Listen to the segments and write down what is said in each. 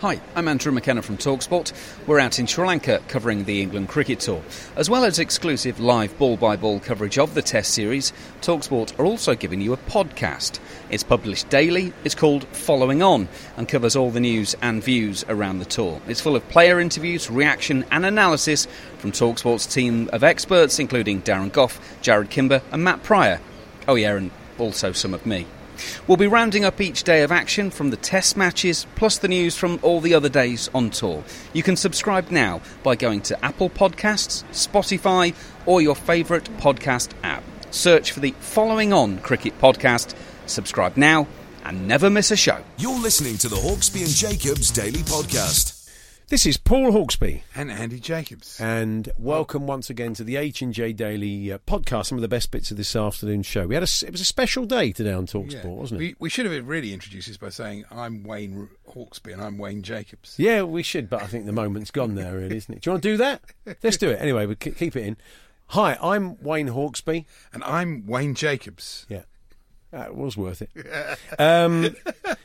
Hi, I'm Andrew McKenna from Talksport. We're out in Sri Lanka covering the England Cricket Tour. As well as exclusive live ball by ball coverage of the Test series, Talksport are also giving you a podcast. It's published daily, it's called Following On, and covers all the news and views around the tour. It's full of player interviews, reaction, and analysis from Talksport's team of experts, including Darren Gough, Jarrod Kimber, and Matt Prior. Oh, yeah, and also some of me. We'll be rounding up each day of action from the test matches, plus the news from all the other days on tour. You can subscribe now by going to Apple Podcasts, Spotify, or your favourite podcast app. Search for the Following On Cricket Podcast, subscribe now, and never miss a show. You're listening to the Hawksbee and Jacobs Daily Podcast. This is Paul Hawksbee, and Andy Jacobs. and welcome once again to the H and J Daily uh, podcast. Some of the best bits of this afternoon's show. We had a, it was a special day today on Talksport, Yeah. wasn't it? We, we should have really introduced this by saying I'm Wayne Hawksbee and I'm Wayne Jacobs. yeah, we should, but I think the moment's gone there, really, isn't it? Do you want to do that? Let's do it anyway. We keep it in. Hi, I'm Wayne Hawksbee. And I'm Wayne Jacobs. Yeah. That was worth it. Um,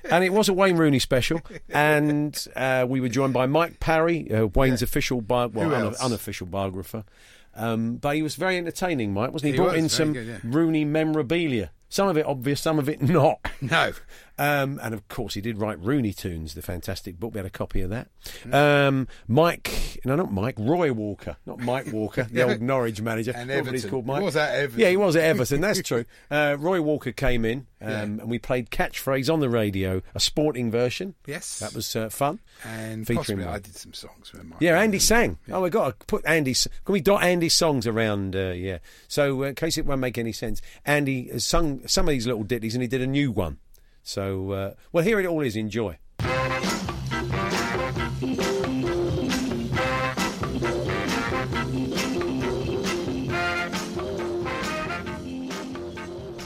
and it was a Wayne Rooney special. And uh, we were joined by Mike Parry, uh, Wayne's official, bi- well, un- unofficial biographer. Um, but he was very entertaining, Mike, wasn't he? He brought was, in some good, yeah. Rooney memorabilia. Some of it obvious, some of it not. No. Um, and of course, he did write Rooney Tunes, the fantastic book. We had a copy of that. Mm. Um, Mike, no, not Mike, Roy Walker, not Mike Walker, the old Norwich manager. And Everton. called Mike. He was at Everton. Yeah, he was at Everton. That's true. Uh, Roy Walker came in, um, Yeah. and we played catchphrase on the radio, a sporting version. Yes. that was uh, fun. And featuring possibly Mike. I did some songs with Mike. Yeah, Andy sang. Oh, we got to put Andy's. Can we dot Andy's songs around? Uh, yeah. So uh, in case it won't make any sense, Andy has sung some of these little ditties, and he did a new one. So uh, well, here it all is. Enjoy.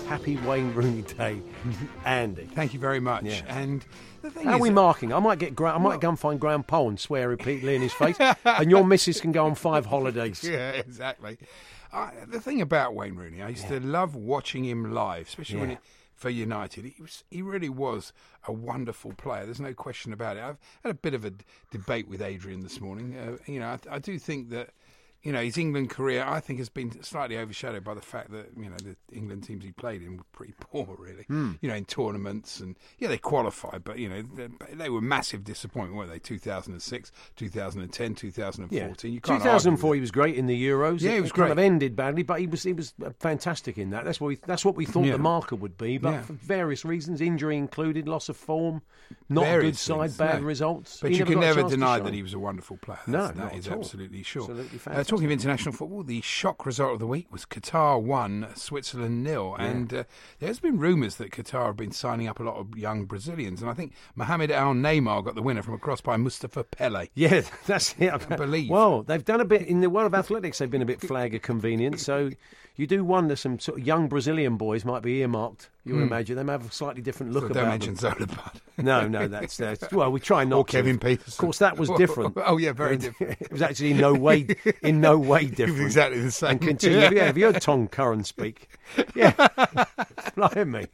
Happy Wayne Rooney Day, Andy. Thank you very much. Yeah. And the thing How is, are we marking? I might get. Gra- I might go and find Graham Poll and swear repeatedly in his face, and your missus can go on five holidays. yeah, exactly. Uh, the thing about Wayne Rooney, I used to love watching him live, especially when Yeah. For United. He was, he really was a wonderful player. There's no question about it. I've had a bit of a debate with Adrian this morning. Uh, you know, I, I do think that. You know, his England career, I think, has been slightly overshadowed by the fact that you know the England teams he played in were pretty poor, really. Hmm. You know, in tournaments and yeah, they qualified, but you know they, they were massive disappointment, weren't they? 2006, 2010, 2014. Yeah. You can't 2004, he was great in the Euros. Yeah, it, he was it kind of great. ended badly, but he was he was uh, fantastic in that. That's what we that's what we thought Yeah. the marker would be. But Yeah. for various reasons, injury included, loss of form, not a good Various side, things, bad no. results. But He you can never deny that he was a wonderful player. No, That's, not that is absolutely sure. Absolutely uh, fantastic. Talking of international football, the shock result of the week was Qatar one, Switzerland nil, and uh, there's been rumours that Qatar have been signing up a lot of young Brazilians, and I think Mohamed Al Neymar got the winner from a cross by Mustafa Pele. Yeah, that's it. I believe. Well, they've done a bit in the world of athletics. They've been a bit flag of convenience. So you do wonder some sort of young Brazilian boys might be earmarked. You would imagine they may have a slightly different look So about don't mention them. Zola Budd. No, no, that's, that's well, we try not Or to. Kevin Pietersen. Of course, that was different. Oh, yeah, very different. It was actually in no way, in no way different. exactly the same. And continue. Yeah, have you heard Tom Curran speak? Yeah, blimey.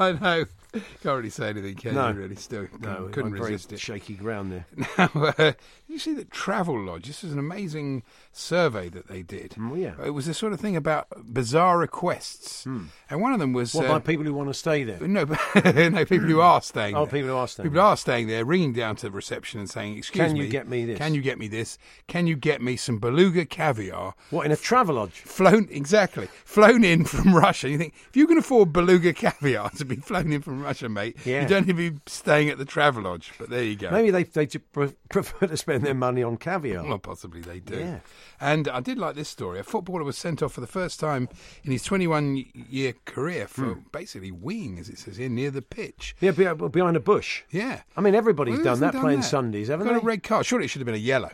I know. Can't really say anything, can No. you? Really, still couldn't, No, couldn't resist it. shaky ground there. Now, uh, you see that Travelodge? This is an amazing survey that they did. Oh, yeah. It was a sort of thing about bizarre requests, and one of them was. What uh, about people who want to stay there? no, but- no people who are staying. Oh, there. people who are staying People there. are staying there, ringing down to the reception and saying, "Excuse Can me, you get me this?" Can you get me this? Can you get me some beluga caviar?" What in a travelodge? Flown exactly, flown in from Russia. You think if you can afford beluga caviar to be flown in from Russia, mate, Yeah. you don't need to be staying at the Travelodge. But there you go. Maybe they they prefer to spend their money on caviar. Well, possibly they do. Yeah. And I did like this story. A footballer was sent off for the first time in his 21 year career for Hmm. basically weeing, as it says here, near the pitch. Yeah, behind a bush. Yeah. I mean, everybody's Well, done that playing that? Sundays, haven't Got they? a red card. Surely it should have been a yellow.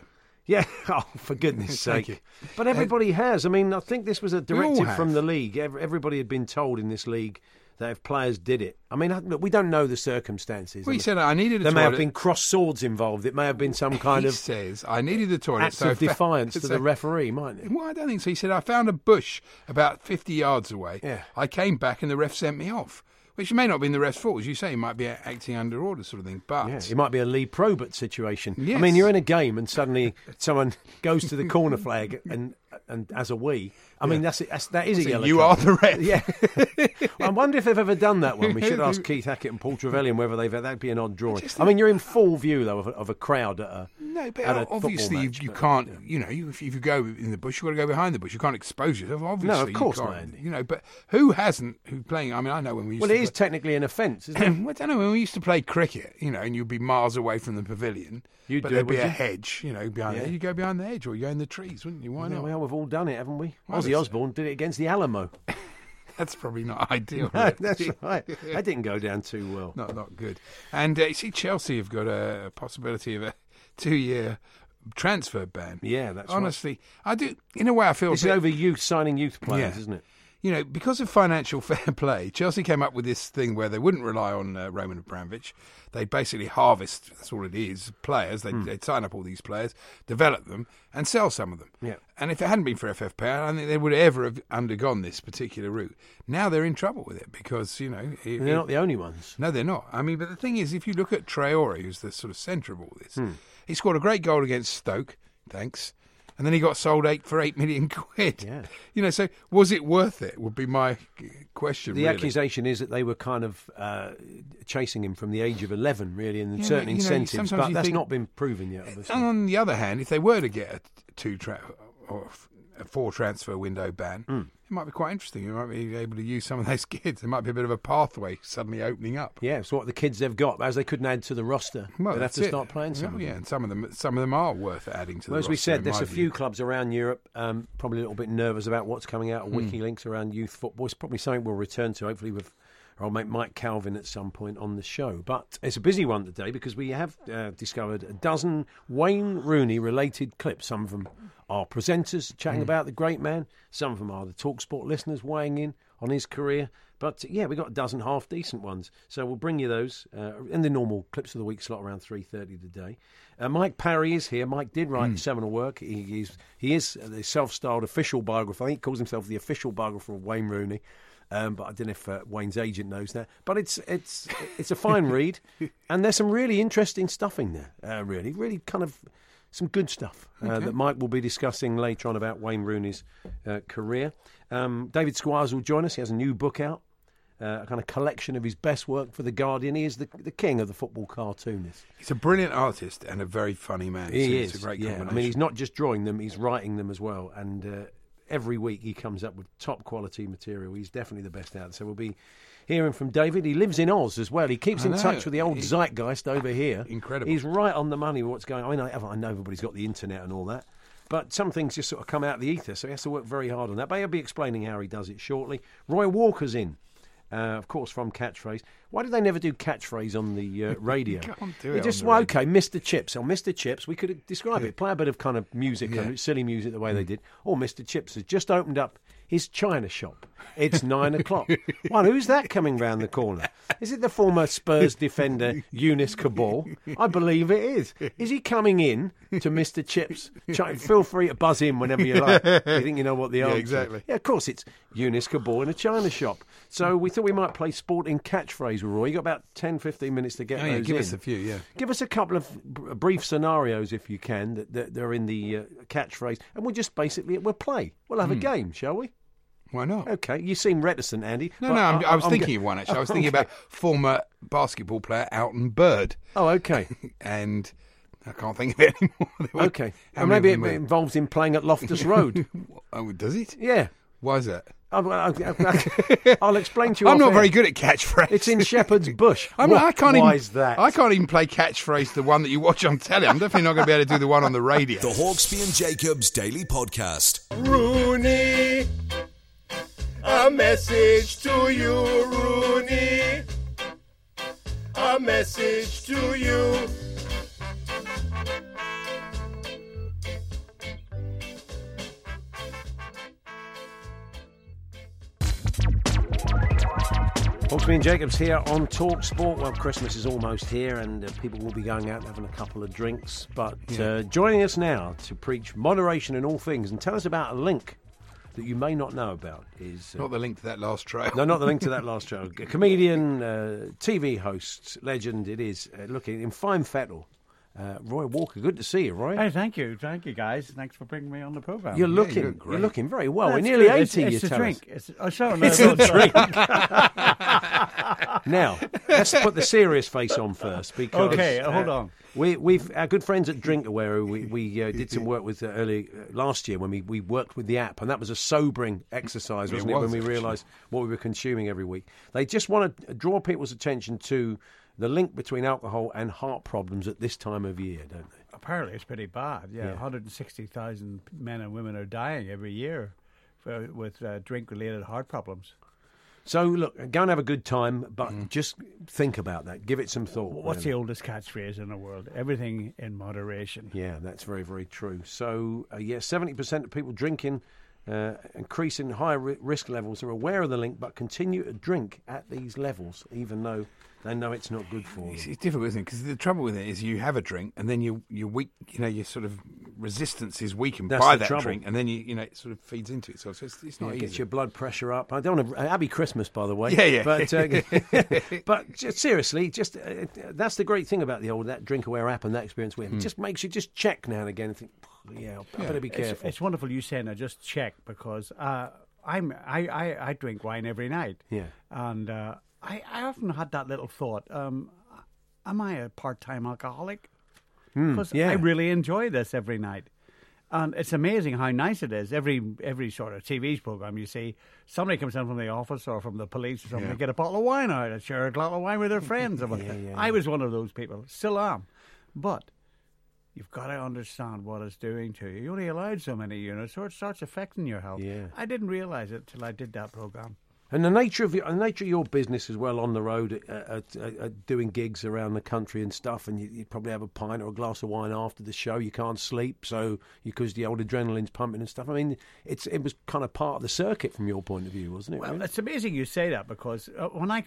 Yeah. Oh, for goodness sake. But everybody has. I mean, I think this was a directive from the league. Ev- Everybody had been told in this league that if players did it, I mean, look, we don't know the circumstances. Well, I he mean, said I needed a toilet. there may have been cross swords involved. It may have been some kind he of says I needed the toilet. acts so of defiance to so- the referee, mightn't it? Well, I don't think so. He said I found a bush about 50 yards away. Yeah. I came back and the ref sent me off. Which may not have been the ref's fault, as you say. He might be acting under orders, sort of thing. But Yeah, it might be a Lee Probert situation. I mean, you're in a game and suddenly someone goes to the corner flag and and as a wee. I mean, that's, that's that is a yellow. you card. are the ref. Yeah. I wonder if they've ever done that one. We should ask Keith Hackett and Paul Trevelyan whether they've. That'd be an odd drawing. I mean, you're in full view though of a, of a crowd at a. No, but at a obviously you, match, you but, can't. yeah. You know, you, if, if you go in the bush, you've got to go behind the bush. You can't expose yourself. Obviously, of course you not. Andy. You know, but who hasn't? Who playing? I mean, I know when we used Well, to it is play- technically an offence, isn't it? well, I don't know when we used to play cricket. You know, and you'd be miles away from the pavilion. You'd but do, there'd be a hedge. You know, behind Yeah. there. You go behind the hedge, or you go in the trees, wouldn't you? Why Yeah, not? We've all done it, haven't we? Well, Ozzy Osbourne did it against the Alamo. That's probably not ideal. No, that's right. That didn't go down too well. not not good. And uh, you see, Chelsea have got a, possibility of a two-year transfer ban. Yeah, that's right. honestly, I do. In a way, I feel It's bit- over youth signing youth players, Yeah. isn't it? You know, because of financial fair play, Chelsea came up with this thing where they wouldn't rely on uh, Roman Abramovich. They basically harvest, that's all it is, players. They'd, they'd sign up all these players, develop them, and sell some of them. Yeah. And if it hadn't been for FFP, I don't think they would ever have undergone this particular route. Now they're in trouble with it because, you know. It, they're not the only ones. no, they're not. I mean, but the thing is, if you look at Traore, who's the sort of centre of all this, Hmm. he scored a great goal against Stoke, thanks, and then he got sold eight for eight million quid. Yeah. You know, so was it worth it? Would be my question. The really. accusation is that they were kind of uh, chasing him from the age of 11, really, and Yeah, certain but, you know, incentives, but that's think- not been proven yet, obviously. And on the other hand, if they were to get a two tra- or a four transfer window ban, Hmm. it might be quite interesting. You might be able to use some of those kids. There might be a bit of a pathway suddenly opening up. Yeah, it's what the kids they've got, as they couldn't add to the roster. Well, they'd have to it. start playing some of yeah, and some of them, some of them are worth adding to Well, the as we roster, in said, there's a view. few clubs around Europe um, probably a little bit nervous about what's coming out of Hmm. WikiLeaks around youth football. It's probably something we'll return to, hopefully, with our make Mike Calvin at some point on the show. But it's a busy one today because we have uh, discovered a dozen Wayne Rooney related clips. Some of them are presenters chatting about the great man, some of them are the Talksport listeners weighing in on his career. But yeah, we've got a dozen half decent ones, so we'll bring you those uh, in the normal clips of the week slot around three thirty today. Uh, Mike Parry is here. Mike did write the seminal work. He is he is the self-styled official biographer. I think he calls himself the official biographer of Wayne Rooney. Um, but I don't know if uh, Wayne's agent knows that. But it's it's it's a fine read, and there's some really interesting stuff in there. Uh, really, really kind of some good stuff uh, that Mike will be discussing later on about Wayne Rooney's uh, career. Um, David Squires will join us. He has a new book out, uh, a kind of collection of his best work for the Guardian. He is the the king of the football cartoonist. He's a brilliant artist and a very funny man. He so is. It's a great yeah. combination. I mean, he's not just drawing them; he's writing them as well. And uh, every week he comes up with top quality material. He's definitely the best out. there. So we'll be hearing from David. He lives in Oz as well. He keeps in touch with the old He- zeitgeist over here. Incredible. He's right on the money with what's going on. I know, I know everybody's got the internet and all that. But some things just sort of come out of the ether, so he has to work very hard on that. But he'll be explaining how he does it shortly. Roy Walker's in, uh, of course, from Catchphrase. Why did they never do Catchphrase on the uh, radio? can't do it just well, radio. okay, Mr. Chips. Or Mr. Chips, we could describe it. Play a bit of kind of music, Yeah. kind of silly music, the way they did. Or Mr. Chips has just opened up his china shop It's nine o'clock. One, who's that coming round the corner? Is it the former Spurs defender Younes Kaboul? I believe it is. Is he coming in to Mr. Chips? Ch- Feel free to buzz in whenever you like. You think you know what the answer? is. exactly. Yeah, of course. It's Younes Kaboul in a china shop. So we thought we might play sporting catchphrase with Roy. You got about 10, 15 minutes to get Oh, yeah, give in. us a few, yeah. Give us a couple of br- brief scenarios, if you can, that, that they're in the uh, catchphrase, and we'll just basically we'll play. We'll have a game, shall we? Why not? Okay. You seem reticent, Andy. No, but no, I'm, I, was I'm thinking go- of one actually. I was thinking about former basketball player Alton Bird, Oh, okay, and I can't think of it anymore. Okay. And maybe it were- involves him playing at Loftus Road. Oh, does it? yeah. Why is that? I'll, I'll, I'll explain to you. I'm not air. very good at catchphrase. It's in Shepherd's Bush. I'm What- not, I can't why even. is that? I can't even play catchphrase the one that you watch on telly. I'm definitely not going to be able to do the one on the radio. The Hawksbee and Jacobs Daily Podcast. Rooney, a message to you, Rooney. A message to you. Hawksbee and Jacobs here on Talk Sport. Well, Christmas is almost here, and uh, people will be going out and having a couple of drinks. But uh, joining us now to preach moderation in all things and tell us about a link that you may not know about is uh, Not the link to that last trail. no, not the link to that last show. A comedian, uh, TV host, legend. It is uh, looking in fine fettle. Uh, Roy Walker, good to see you, Roy. Hey, thank you, thank you, guys. Thanks for bringing me on the program. You're looking, you you're, looking very well. That's We're nearly good. eighty. It's, you it's a drink. us. It's, oh, sorry, no, It's no, a sorry. drink. now, let's put the serious face on first because Okay, uh, hold on. We, we've our good friends at Drinkaware. who We we uh, did some work with uh, early uh, last year when we, we worked with the app, and that was a sobering exercise, wasn't it? was, when we realised what we were consuming every week. They just want to draw people's attention to the link between alcohol and heart problems at this time of year, don't they? Apparently, it's pretty bad. Yeah, Yeah. 160,000 men and women are dying every year for, with uh, drink-related heart problems. So look, go and have a good time, but just think about that. Give it some thought. What's really. the oldest catchphrase in the world? Everything in moderation. Yeah, that's very, very true. So, uh, yeah, 70% of people drinking, uh, increasing high risk levels, are aware of the link but continue to drink at these levels, even though they know it's not good for It's, them. it's difficult, isn't it? Because the trouble with it is you have a drink and then you you weak, you know, your sort of resistance is weakened That's by the that trouble. drink, and then you you know it sort of feeds into itself. So it's, it's Yeah, not it easy. gets your blood pressure up. I don't want to. Happy Christmas, by the way. Yeah, yeah. But uh, but just, seriously, just uh, that's the great thing about the old that Drinkaware app and that experience we have. It just makes you just check now and again and think, yeah, I better be It's, careful. it's wonderful you saying I just check because uh, I'm I, I, I drink wine every night. Yeah. And uh, I, I often had that little thought, um, am I a part-time alcoholic? Because Hmm, yeah. I really enjoy this every night. And it's amazing how nice it is. Every every sort of TV program you see, somebody comes in from the office or from the police or something, they get a bottle of wine out and share a glass of wine with their friends. or what- I was one of those people, still am. But you've got to understand what it's doing to you. You're only allowed so many units, or it starts affecting your health. Yeah. I didn't realize it till I did that program. And the nature of your, the nature of your business as well on the road, uh, uh, uh, doing gigs around the country and stuff, and you, you probably have a pint or a glass of wine after the show. You can't sleep, so because the old adrenaline's pumping and stuff. I mean, it's it was kind of part of the circuit from your point of view, wasn't it? Well, really? it's amazing you say that because when I,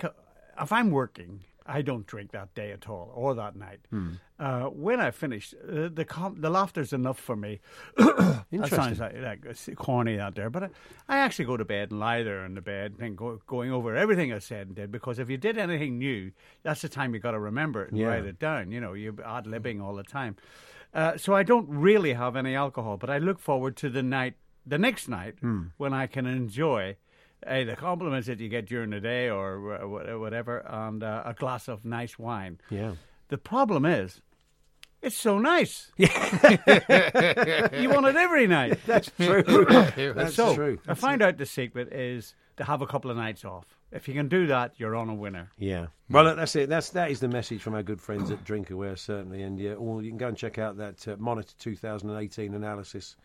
if I'm working, I don't drink that day at all or that night. Hmm. Uh, when I finish, uh, the com- the laughter's enough for me. that sounds like, like corny out there, but I, I actually go to bed and lie there in the bed and go, going over everything I said and did because if you did anything new, that's the time you got to remember it and Yeah. write it down. You know, you're ad libbing all the time. Uh, so I don't really have any alcohol, but I look forward to the night, the next night, Hmm. when I can enjoy uh, the compliments that you get during the day or whatever, and uh, a glass of nice wine. yeah. The problem is, it's so nice. you want it every night. That's true. That's so true. I find out the secret is to have a couple of nights off. If you can do that, you're on a winner. Yeah. Well, that's it. That's that is the message from our good friends at Drinkaware, certainly. And yeah, all, you can go and check out that uh, Monitor 2018 analysis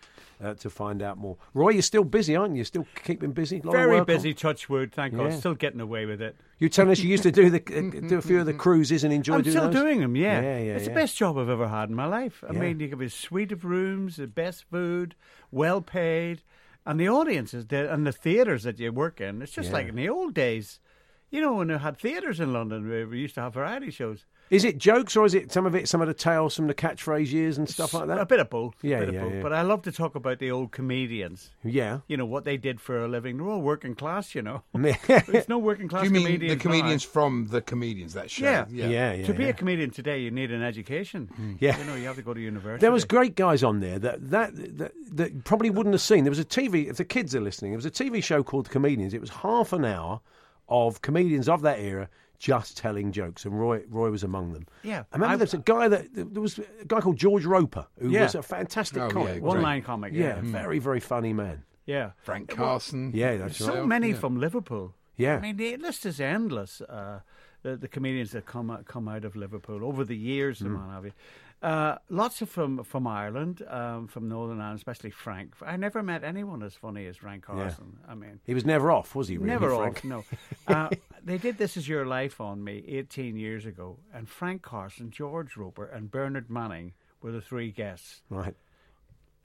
uh, to find out more. Roy, you're still busy, aren't you? Still keeping busy. Lot Very work on? busy, touch wood. Thank God, still getting away with it. You're telling us you used to do the uh, do a few of the cruises and enjoy I'm doing still those? doing them, yeah. Yeah, yeah, it's yeah. the best job I've ever had in my life. I Yeah. mean, you have a suite of rooms, the best food, well paid, and the audiences the, and the theatres that you work in. It's just Yeah. like in the old days, you know, when they had theatres in London, we, we used to have variety shows. Is it jokes or is it some of it, some of the tales from the catchphrase years and stuff like that? A bit of both. Yeah, bit of yeah, both. yeah. But I love to talk about the old comedians. Yeah. You know what they did for a living. They're all working class. You know, there's no working class Do you mean comedians. the now. comedians from the comedians that show? Yeah. Yeah, yeah, to be yeah. a comedian today, you need an education. Hmm. Yeah. you know, you have to go to university. There was great guys on there that, that that that probably wouldn't have seen. There was a TV. If the kids are listening, there was a TV show called The Comedians. It was half an hour of comedians of that era just telling jokes, and Roy Roy was among them. Yeah. I remember I- there's a guy that there was a guy called George Roper who Yeah. was a fantastic Oh, comic. great. one line comic. yeah, Yeah, very very funny man. yeah. Frank Carson. Yeah, that's So right. many yeah. from Liverpool. Yeah. I mean the list is endless. Uh, the, the comedians that come out, come out of Liverpool over the years, Mm. and what have you. Uh, lots of from from Ireland, um, from Northern Ireland, especially Frank. I never met anyone as funny as Frank Carson. I mean, He was never off, was he? Really, Never Frank? off, no. Uh, they did This Is Your Life on me 18 years ago, and Frank Carson, George Roper, and Bernard Manning were the three guests. Right.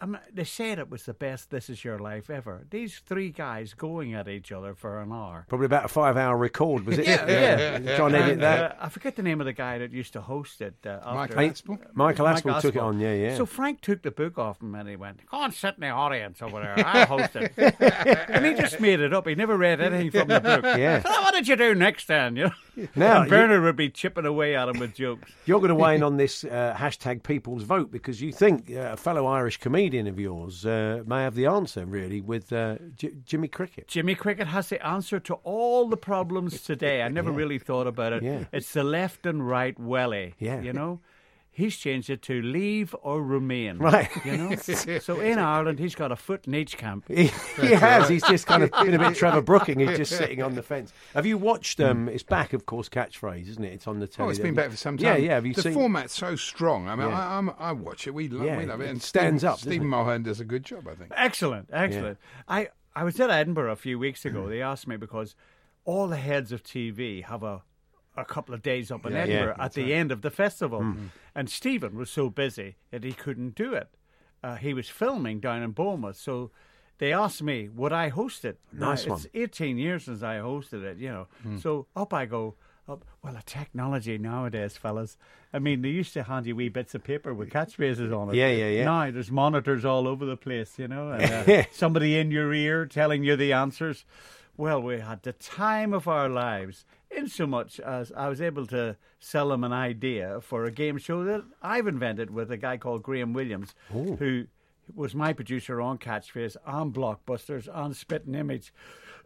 I mean, they said it was the best This Is Your Life ever. These three guys going at each other for an hour. Probably about a five-hour record, was it? Yeah, yeah. Trying to edit that. uh, I forget the name of the guy that used to host it. Uh, Mike after- Aspel? Michael Mike Aspel took it on. Yeah, yeah. So Frank took the book off him and he went, "Go and sit in the audience over there. I'll host it." and he just made it up. He never read anything from the book. Yeah. So what did you do next then? You know? Now, and Bernard would be chipping away at him with jokes. You're going to weigh in on this uh, hashtag people's vote because you think uh, a fellow Irish comedian of yours uh, may have the answer, really, with uh, J- Jimmy Cricket. Jimmy Cricket has the answer to all the problems today. I never really thought about it. Yeah. It's the left and right welly. Yeah. You know? He's changed it to leave or remain. Right. You know? so in Ireland, he's got a foot in each camp. He, he has. He's just kind of been a bit Trevor Brooking. He's just sitting on the fence. Have you watched? Um, it's back, of course. Catchphrase, isn't it? It's on the telly. Oh, it's been back for some time. Yeah, yeah. Have you seen? the seen? format's so strong. I mean, Yeah. I, I'm, I watch it. We love, Yeah, we love it. it And stands Stephen, up, Stephen it? Mulhern does a good job, I think. Excellent, excellent. I, I was at Edinburgh a few weeks ago. Mm. They asked me because all the heads of TV have a a couple of days up in Yeah, Edinburgh yeah, at the end of the festival, Mm. and Stephen was so busy that he couldn't do it. Uh, he was filming down in Bournemouth, so they asked me would I host it. Now, Nice one. It's 18 years since I hosted it, you know. Mm. So up I go. Up. Well, the technology nowadays, fellas. I mean, they used to hand you wee bits of paper with catchphrases on it. Yeah, yeah, yeah. Now there's monitors all over the place, you know, and uh, somebody in your ear telling you the answers. Well, we had the time of our lives, in so much as I was able to sell them an idea for a game show that I've invented with a guy called Graham Williams, who was my producer on Catchphrase, on Blockbusters, on Spitting Image.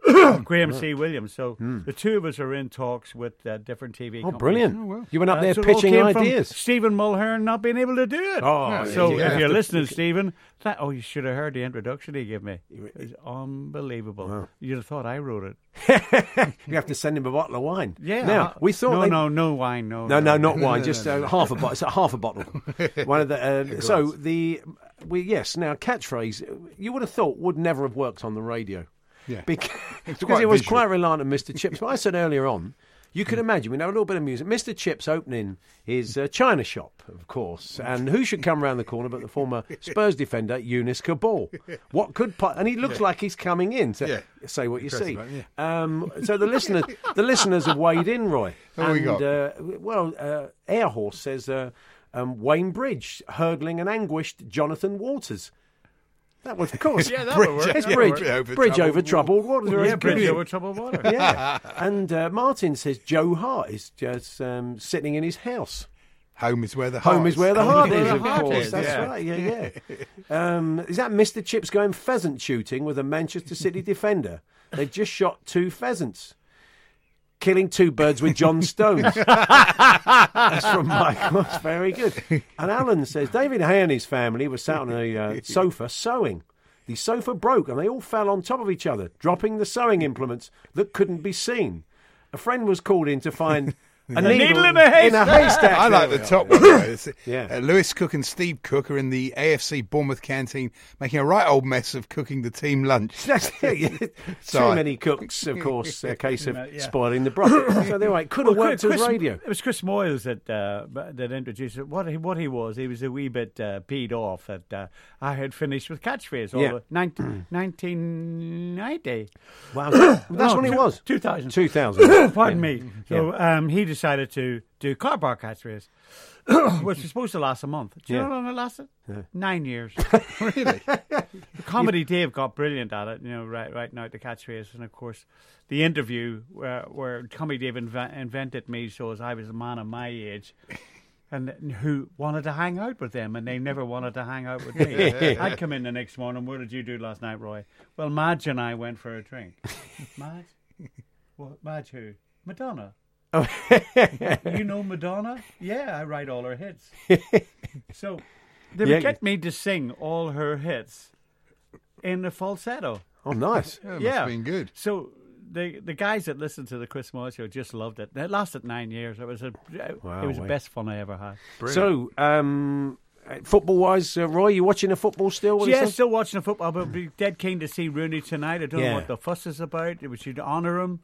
Graham C. Williams. So the two of us are in talks with uh, different TV. Oh, companies. brilliant! You went up Uh, there so it all pitching came from ideas. Stephen Mulhern not being able to do it. Oh, so yeah, if you're listening, Stephen, that, oh, you should have heard the introduction he gave me. It was unbelievable. You'd have thought I wrote it. you have to send him a bottle of wine. Yeah. Now uh, we thought. No, they- no, no wine. No, No, no, not wine. Just uh, half a bottle. It's half a bottle. One of the. Uh, so the we yes. Now catchphrase. You would have thought would never have worked on the radio. Yeah. Because, because it was visual. quite reliant on Mr. Chips. But I said earlier on, you can imagine we know a little bit of music. Mr. Chips opening his uh, china shop, of course, and who should come round the corner but the former Spurs defender Younes Kaboul? What could po- and he looks like he's coming in to Yeah. say what you Impressive, see. right? Um, so the listeners, the listeners have weighed in, Roy. What have we got? Uh, well, uh, Air Horse says uh, um, Wayne Bridge hurdling an anguished Jonathan Walters. That was, of course, Yeah, that Bridge, would work. it's That Bridge, would work. Bridge over Over troubled waters. Yeah, bridge good. over troubled water. Yeah, and uh, Martin says Joe Hart is just um, sitting in his house. Home is where the heart Home is where the heart is, of course. is, That's yeah. right. Yeah, yeah. Um, is that Mr. Chips going pheasant shooting with a Manchester City defender? They've just shot two pheasants. Killing two birds with John Stones. That's from Michael. That's very good. And Alan says David Haye and his family were sat on a uh, sofa sewing. The sofa broke and they all fell on top of each other, dropping the sewing implements that couldn't be seen. A friend was called in to find A needle in a haystack. In a haystack. I like the top one. Yeah. uh, Lewis Cook and Steve Cook are in the AFC Bournemouth canteen, making a right old mess of cooking the team lunch. That's it. yeah. Too Sorry. many cooks, of course, a case of Yeah. spoiling the broth. So they're right. Could have Well, worked Chris- as radio. It was Chris Moyles that uh, that introduced it. What he, what he was, he was a wee bit uh, peed off that uh, I had finished with catchphrase. All Yeah. the 19, 1990. Wow, that's No, when it was. 2000. 2000. Pardon me. So um, he decided to do car park catchphrase, which was supposed to last a month. Do you Yeah. know how long it lasted? Nine years. really? Comedy Dave got brilliant at it, you know, right, right now the catchphrase. And of course, the interview where, where Comedy Dave inve- invented me shows I was a man of my age. And who wanted to hang out with them, and they never wanted to hang out with me. I'd come in the next morning. What did you do last night, Roy? Well, Madge and I went for a drink. Madge? What, Madge who? Madonna. You know Madonna? Yeah, I write all her hits. so they would Yeah. get me to sing all her hits in a falsetto. Oh, nice. Yeah, it must yeah, have been good. So the the guys that listened to the Chris Moyles show just loved it. It lasted nine years. It was a Wow, it was the best fun I ever had. So, um, football wise, uh, Roy, you watching the football still? What is Yeah, that? still watching the football, but be dead keen to see Rooney tonight. I don't Yeah. know what the fuss is about. We should honour him.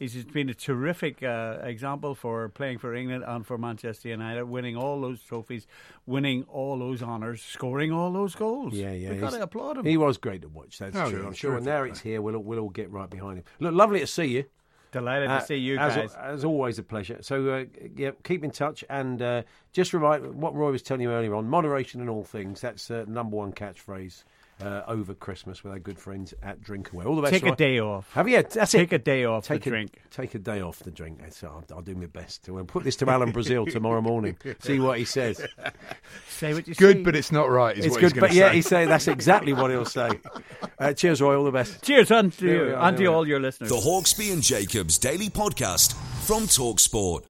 He's been a terrific uh, example for playing for England and for Manchester United, winning all those trophies, winning all those honours, scoring all those goals. Yeah, yeah. We've got to applaud him. He was great to watch. That's Oh, true. yeah, I'm sure. And terrific now it's here. We'll all- we'll all get right behind him. Look, lovely to see you. Delighted Uh, to see you as, guys. As always, a pleasure. So, uh, yeah, keep in touch and uh, just remind what Roy was telling you earlier on moderation in all things. That's uh, number one catchphrase uh, over Christmas with our good friends at Drinkaware. All the best. Take a day off. Have you? That's Take it. a day off Take to a, drink. Take a day off the drink. That's, I'll, I'll do my best. We'll put this to Alan Brazil tomorrow morning. See what he says. Say what you say. Good, see. but it's not right. Is It's what good, he's but gonna yeah, say. he say that's exactly what he'll say. Uh, cheers, Roy. All the best. Cheers, and to you, and to all your listeners. The Hawksbee and Jacobs Daily Podcast from Talksport.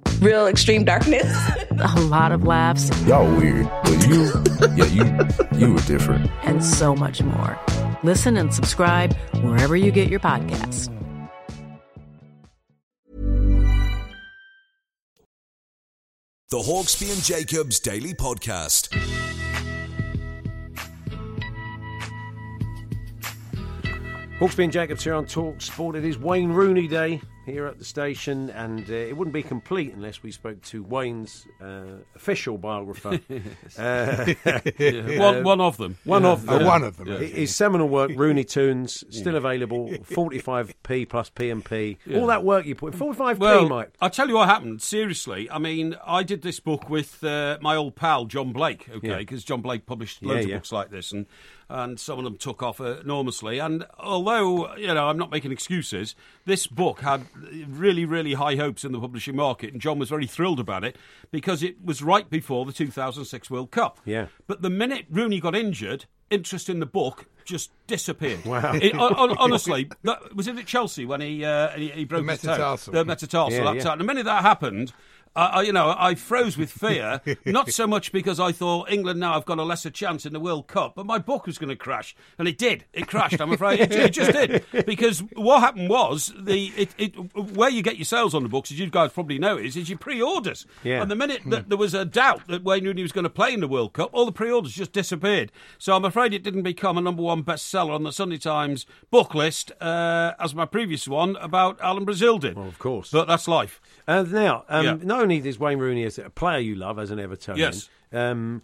real extreme darkness. A lot of laughs. Y'all weird, but you, yeah, you, you were different. And so much more. Listen and subscribe wherever you get your podcasts. The Hawksbee and Jacobs Daily Podcast. Hawksbee and Jacobs here on Talk Sport. It is Wayne Rooney Day here at the station, and uh, it wouldn't be complete unless we spoke to Wayne's uh, official biographer. uh, One- one of them. One Yeah. of them. Oh, one of them, His- actually. His seminal work, Rooney Tunes, still available. 45p plus P&P. Yeah. All that work you put. in, 45p, Well, Mike. I'll tell you what happened. Seriously, I mean, I did this book with uh, my old pal John Blake. Okay, Yeah. because John Blake published loads yeah. of books like this, and and some of them took off uh, enormously. And although you know I'm not making excuses, this book had really really high hopes in the publishing market, and John was very thrilled about it because it was right before the 2006 World Cup. Yeah. But the minute Rooney got injured, interest in the book just disappeared. Wow. It- hon- hon- honestly, that, was it at Chelsea when he uh, he, he broke The his toe? metatarsal. The metatarsal. Yeah, that yeah. The minute that happened, I, you know, I froze with fear, not so much because I thought England now have got a lesser chance in the World Cup, but my book was going to crash, and it did. It crashed. I'm afraid it, it just did because what happened was the it, it where you get your sales on the books, as you guys probably know, is is your pre-orders. Yeah. And the minute that there was a doubt that Wayne Rooney was going to play in the World Cup, all the pre-orders just disappeared. So I'm afraid it didn't become a number one bestseller on the Sunday Times book list uh, as my previous one about Alan Brazil did. Well, of course. But that's life. And now, um, Yeah. Not only is Wayne Rooney as a player you love as an Evertonian, Yes. um,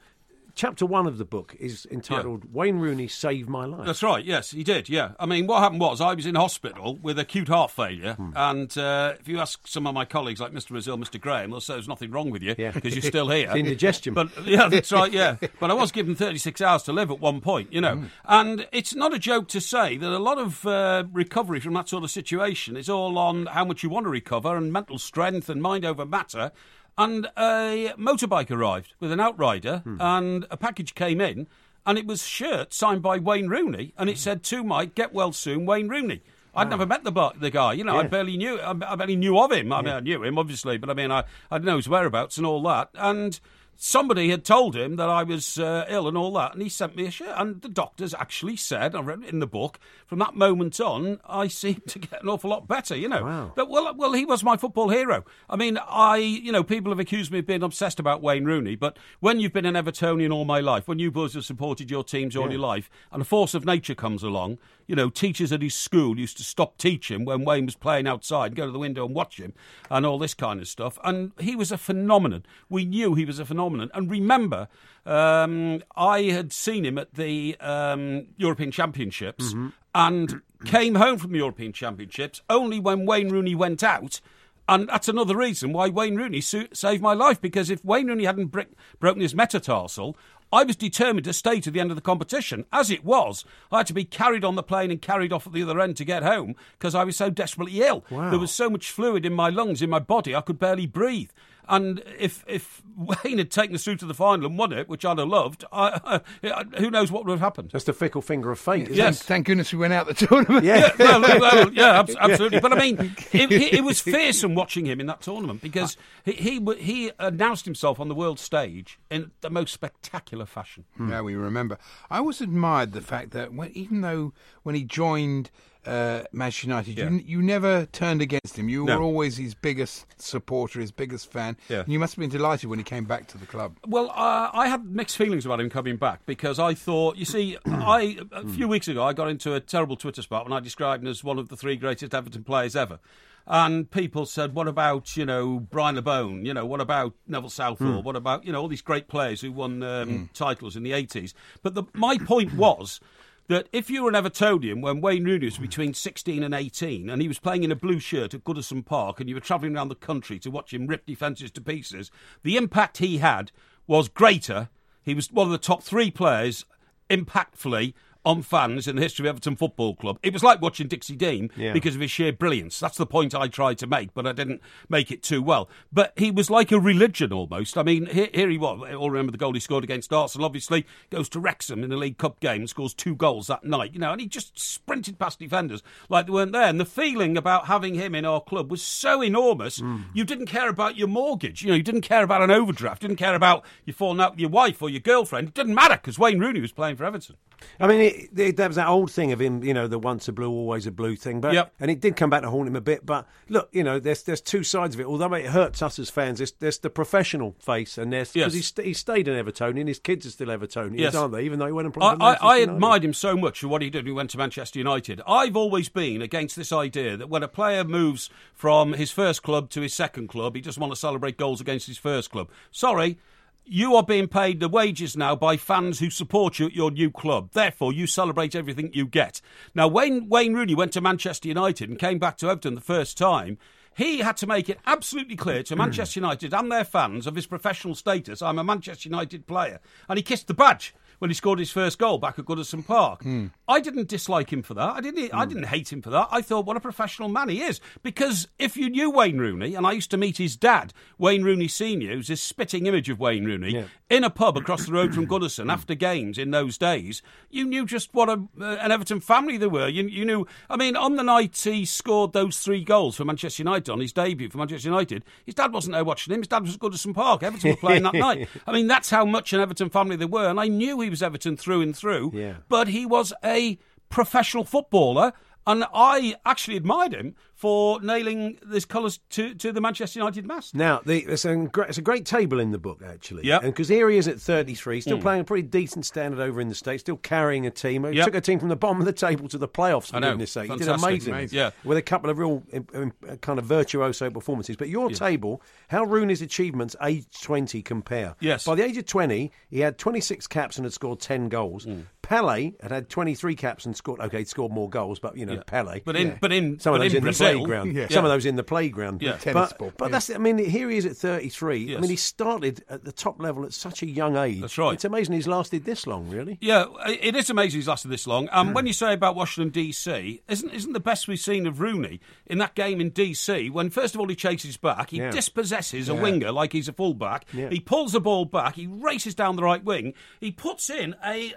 chapter one of the book is entitled "Wayne Rooney Saved My Life." That's right. Yes, he did. Yeah. I mean, what happened was I was in hospital with acute heart failure, Hmm. and uh, if you ask some of my colleagues like Mr. Brazil, Mr. Graham, they'll say there's nothing wrong with you Yeah. because you're still here. Indigestion. But yeah, that's right. Yeah. But I was given 36 hours to live at one point, you know, Hmm. and it's not a joke to say that a lot of uh, recovery from that sort of situation is all on how much you want to recover and mental strength and mind over matter. And a motorbike arrived with an outrider, Hmm. and a package came in, and it was shirt signed by Wayne Rooney, and it said to Mike, "Get well soon, Wayne Rooney." I'd never met the the guy, you know. I barely knew. I, I barely knew of him. I mean, I knew him obviously, but I mean, I I know his whereabouts and all that. And somebody had told him that I was uh, ill and all that, and he sent me a shirt. And the doctors actually said, I read it in the book. From that moment on, I seemed to get an awful lot better, you know. Wow. But well, well, he was my football hero. I mean, I, you know, people have accused me of being obsessed about Wayne Rooney, but when you've been an Evertonian all my life, when you boys have supported your teams all Yeah. your life, and a force of nature comes along, you know, teachers at his school used to stop teaching when Wayne was playing outside, and go to the window and watch him, and all this kind of stuff. And he was a phenomenon. We knew he was a phenomenon. And remember, um, I had seen him at the um, European Championships and came home from the European Championships only when Wayne Rooney went out. And that's another reason why Wayne Rooney su- saved my life. Because if Wayne Rooney hadn't broken his metatarsal, I was determined to stay to the end of the competition. As it was, I had to be carried on the plane and carried off at the other end to get home because I was so desperately ill. Wow. There was so much fluid in my lungs, in my body, I could barely breathe. And if if Wayne had taken us through to the final and won it, which I'd have loved, I, who knows what would have happened? Just a fickle finger of fate. Isn't Yes. it? Thank goodness we went out the tournament. Yeah. well, well, yeah, absolutely. But I mean, it, it, it was fearsome watching him in that tournament because he, he he announced himself on the world stage in the most spectacular fashion. Hmm. Yeah, we remember. I always admired the fact that when, even though when he joined uh, Manchester United, Yeah. you, you never turned against him. You No. were always his biggest supporter, his biggest fan. Yeah. And you must have been delighted when he came back to the club. Well, uh, I had mixed feelings about him coming back because I thought, you see, I a few weeks ago I got into a terrible Twitter spot when I described him as one of the three greatest Everton players ever. And people said, what about, you know, Brian Labone? You know, what about Neville Southall? What about, you know, all these great players who won um, titles in the 80s? But the, my point was that if you were an Evertonian when Wayne Rooney was between 16 and 18 and he was playing in a blue shirt at Goodison Park and you were travelling around the country to watch him rip defences to pieces, the impact he had was greater. He was one of the top three players impactfully on fans in the history of Everton Football Club. It was like watching Dixie Dean Yeah. because of his sheer brilliance. That's the point I tried to make, but I didn't make it too well. But he was like a religion almost. I mean, here, here he was. I all remember the goal he scored against Arsenal, obviously. Goes to Wrexham in the League Cup game and scores two goals that night, you know, and he just sprinted past defenders like they weren't there. And the feeling about having him in our club was so enormous, hmm. you didn't care about your mortgage. You know, you didn't care about an overdraft, you didn't care about you falling out with your wife or your girlfriend. It didn't matter because Wayne Rooney was playing for Everton. I mean, it, it, there was that old thing of him, you know, the once a blue, always a blue thing. But Yep. and it did come back to haunt him a bit. But look, you know, there's there's two sides of it. Although it hurts us as fans, there's, there's the professional face, and there's because Yes. he, st- he stayed an Evertonian. His kids are still Evertonians, Yes. aren't they? Even though he went and played I, I, I admired him so much for what he did when he went to Manchester United. I've always been against this idea that when a player moves from his first club to his second club, he just want to celebrate goals against his first club. Sorry. You are being paid the wages now by fans who support you at your new club. Therefore, you celebrate everything you get. Now, when Wayne Rooney went to Manchester United and came back to Everton the first time, he had to make it absolutely clear to Manchester United and their fans of his professional status I'm a Manchester United player. And he kissed the badge when he scored his first goal back at Goodison Park. I didn't dislike him for that. I didn't. I didn't hate him for that. I thought, what a professional man he is. Because if you knew Wayne Rooney, and I used to meet his dad, Wayne Rooney Senior, who's this spitting image of Wayne Rooney, in a pub across the road from Goodison after games in those days, you knew just what a, uh, an Everton family they were. You, you knew. I mean, on the night he scored those three goals for Manchester United on his debut for Manchester United, his dad wasn't there watching him. His dad was at Goodison Park. Everton were playing that night. I mean, that's how much an Everton family they were, and I knew he was Everton through and through. Yeah. But he was a professional footballer. And I actually admired him for nailing his colours to, to the Manchester United mast. Now, the, there's, a great, there's a great table in the book, actually. Yep. And because here he is at 33, still Mm. playing a pretty decent standard over in the States, still carrying a team. He Yep. took a team from the bottom of the table to the playoffs, for goodness sake. He did amazing. Amazing. Yeah. With a couple of real um, kind of virtuoso performances. But your Yeah. table, how Rooney's achievements, age 20, compare. Yes. By the age of 20, he had 26 caps and had scored 10 goals. Mm. Pele had had 23 caps and scored, okay, he'd scored more goals, but, you know, Yeah. Pele. But in- but in- Some of those in in, Brazil- the playground. Yeah. Some of those in the playground. Yeah. Tennis but, ball, but yeah. that's, I mean, here he is at 33. I mean, he started at the top level at such a young age. That's right. It's amazing he's lasted this long, really. Yeah, it is amazing he's lasted this long. And when you say about Washington DC, isn't isn't the best we've seen of Rooney in that game in DC when first of all he chases back, he Yeah. dispossesses a Yeah. winger like he's a fullback. Yeah. He pulls the ball back, he races down the right wing, he puts in a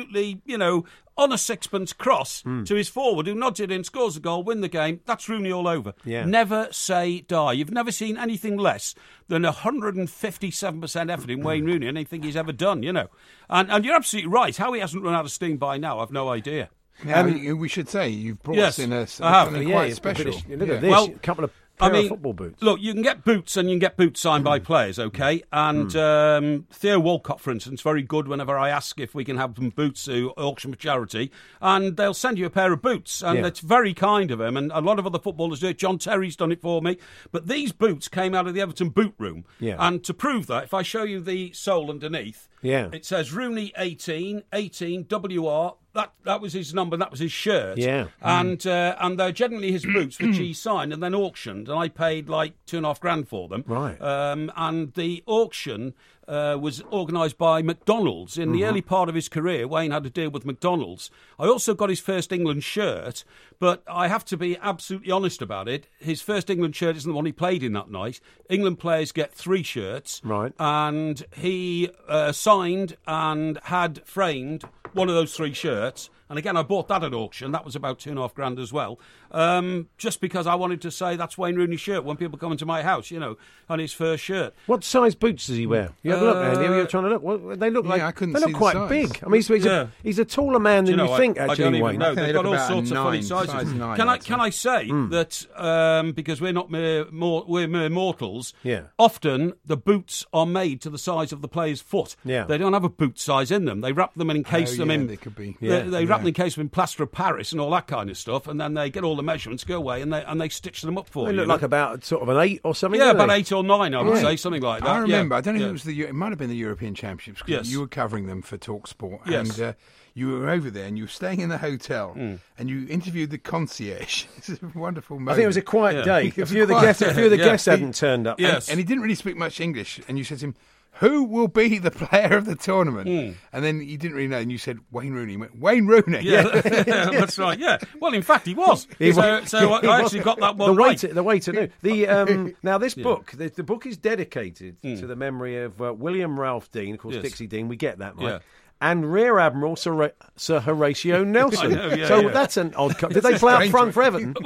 absolutely you know on a sixpence cross Hmm. to his forward who nods it in, scores a goal, win the game. That's Rooney all over. Yeah. Never say die. You've never seen anything less than 157% effort in Wayne Rooney, anything he's ever done, you know. And, and you're absolutely right. How he hasn't run out of steam by now, I've no idea. Now, you- we should say you've brought Yes, us in a, I have. something Yeah, quite it's special. British- Look Yeah. at this. Well, a couple of I mean, football boots. Look, you can get boots and you can get boots signed by players, okay? And um, Theo Walcott, for instance, very good whenever I ask if we can have some boots to auction for charity, and they'll send you a pair of boots, and Yeah. it's very kind of him. And a lot of other footballers do it. John Terry's done it for me, but these boots came out of the Everton boot room. Yeah. And to prove that, if I show you the sole underneath, Yeah. it says Rooney 18, 18 WR. That that was his number. That was his shirt. Yeah. And uh, and they're generally his boots, which he signed and then auctioned, and I paid like two and a half grand for them. Right. Um, and the auction uh, was organised by McDonald's. In the Mhm. early part of his career, Wayne had to deal with McDonald's. I also got his first England shirt, but I have to be absolutely honest about it. His first England shirt isn't the one he played in that night. England players get three shirts. Right. And he uh, signed and had framed one of those three shirts. And again, I bought that at auction. That was about two and a half grand as well. Um, just because I wanted to say that's Wayne Rooney's shirt when people come into my house, you know, on his first shirt. What size boots does he wear? You have a look, Andy. Uh, You're trying to look. What, they look yeah, like I couldn't they see look the quite size. big. I mean, he's, he's, Yeah. a, he's a taller man than you, know, think. I, actually, I don't even Wayne. know. think They've they got all about sorts of funny sizes. size nine, can I I'd can I say that um, because we're not mere, more, we're mere mortals? Yeah. Often the boots are made to the size of the player's foot. Yeah. They don't have a boot size in them. They wrap them and encase Oh, them yeah, in. they could be. They, Yeah. they wrap Yeah. them encase them in plaster of Paris and all that kind of stuff, and then they get all the measurements, go away, and they and they stitch them up for They you. look you like about sort of an eight or something. yeah, about they? eight or nine, I would Yeah. say, something like that. I remember. Yeah. I don't know Yeah. if it was the. It might have been the European Championships. 'cause Yes. You were covering them for Talksport, Yes. and uh, you were over there, and you were staying in the hotel, Hmm. and you interviewed the concierge. it's a wonderful moment. I think it was a quiet Yeah. day. A few of the quiet guests, a few of the Yeah. guests hadn't turned up. Yes. and he didn't really speak much English, and you said to him. Who will be the player of the tournament? Hmm. And then you didn't really know, and you said Wayne Rooney. He went, Wayne Rooney. Yeah, that's right. Yeah. Well, in fact, he was. He so, was- so I, he I was. actually got that one the way right. to, the way to do the um, now this book the, the book is dedicated to the memory of uh, William Ralph Dean, of course. Yes. Dixie Dean. We get that, right? And Rear Admiral Sir, Sir Horatio Nelson. Know, yeah, so yeah. that's an odd. Co- Did they play out front for Everton?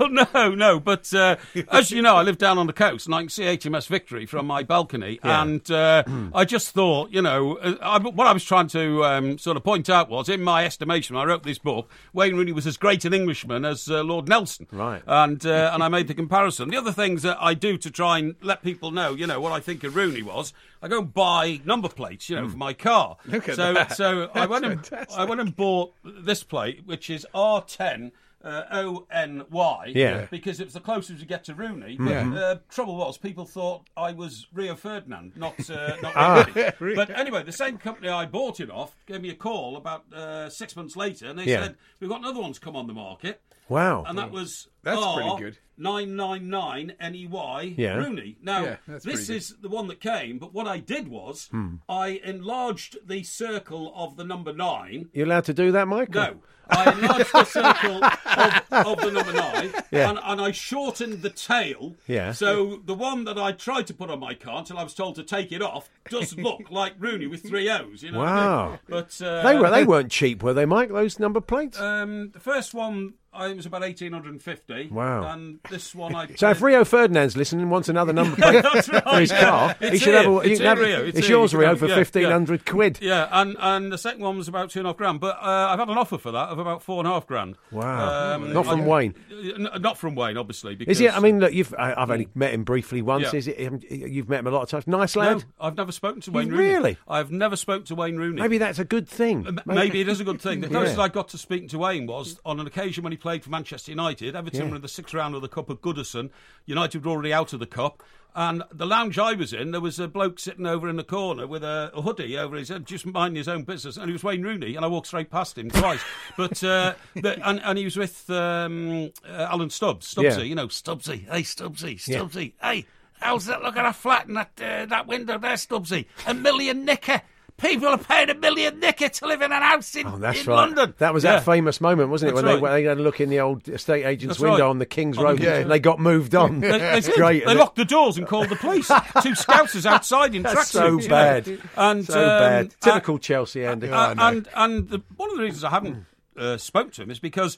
Well, no, no. But uh, as you know, I live down on the coast, and I can see HMS Victory from my balcony. Yeah. And uh, I just thought, you know, uh, I, what I was trying to um, sort of point out was, in my estimation, when I wrote this book, Wayne Rooney was as great an Englishman as uh, Lord Nelson. Right. And uh, and I made the comparison. The other things that I do to try and let people know, you know, what I think of Rooney was, I go and buy number plates, you know, for my car. Look at so, that. So I went and. I went and bought this plate, which is R10. Uh, O N Y, Yeah. because it was the closest you get to Rooney. Yeah. Uh, trouble was, people thought I was Rio Ferdinand, not uh, not Ah. Rooney. But anyway, the same company I bought it off gave me a call about uh, six months later, and they Yeah. said we've got another one's come on the market, Wow. and that was That's are pretty good. 999 NEY Yeah. E Rooney. Now, Yeah, that's this pretty good. is the one that came, but what I did was Hmm. I enlarged the circle of the number nine. You allowed to do that, Michael? No. I enlarged the circle of, of the number nine, Yeah. and, and I shortened the tail. Yeah. So the one that I tried to put on my car until I was told to take it off does look like Rooney with three O's. You know what I mean? Wow. But uh, They were they weren't cheap, were they, Mike? Those number plates. Um, the first one I think was about eighteen hundred and fifty. Wow. And this one I. So if Rio Ferdinand's listening wants another number plate right, for his yeah. car, he It's should have. here. A, you It's have Rio. It's it's yours, Rio, have- for yeah, fifteen hundred quid. Yeah, and, and the second one was about two and a half grand, but uh, I've had an offer for that of about four and a half grand. Wow. Um, Not from I- Wayne. N- not from Wayne, obviously. Because, Is he? I mean, look, you've I, I've only met him briefly once. Yeah. Is it? You've met him a lot of times. Nice no, lad. I've never spoken to Wayne Rooney. really? I've never spoken to Wayne Rooney. Maybe that's a good thing. M- Maybe it is a good thing. The Yeah. closest I got to speaking to Wayne was on an occasion when he played for Manchester United. Everton Yeah. were in the sixth round of the Cup at Goodison. United were already out of the Cup. And the lounge I was in, there was a bloke sitting over in the corner with a, a hoodie over his head, just minding his own business. And he was Wayne Rooney, and I walked straight past him twice. but uh, the, and, and he was with um, uh, Alan Stubbs, Stubbsy, Yeah. you know, Stubbsy. Hey, Stubbsy, Yeah. Stubbsy. Hey, how's that? Look at that flat in that uh, that window there, Stubbsy. A million nicker. People are paying a million nicker to live in an house in, Oh, that's in right. London. That was Yeah. that famous moment, wasn't it? When they, right. when they had a look in the old estate agent's That's window right. on the King's Road King's and they got moved on. They, they It's great. They locked the doors and called the police. Two scousers outside in That's so tracksuits. you know. bad. And so um, bad. uh, Typical Chelsea, Andy. uh, and and the, one of the reasons I haven't uh, spoke to him is because.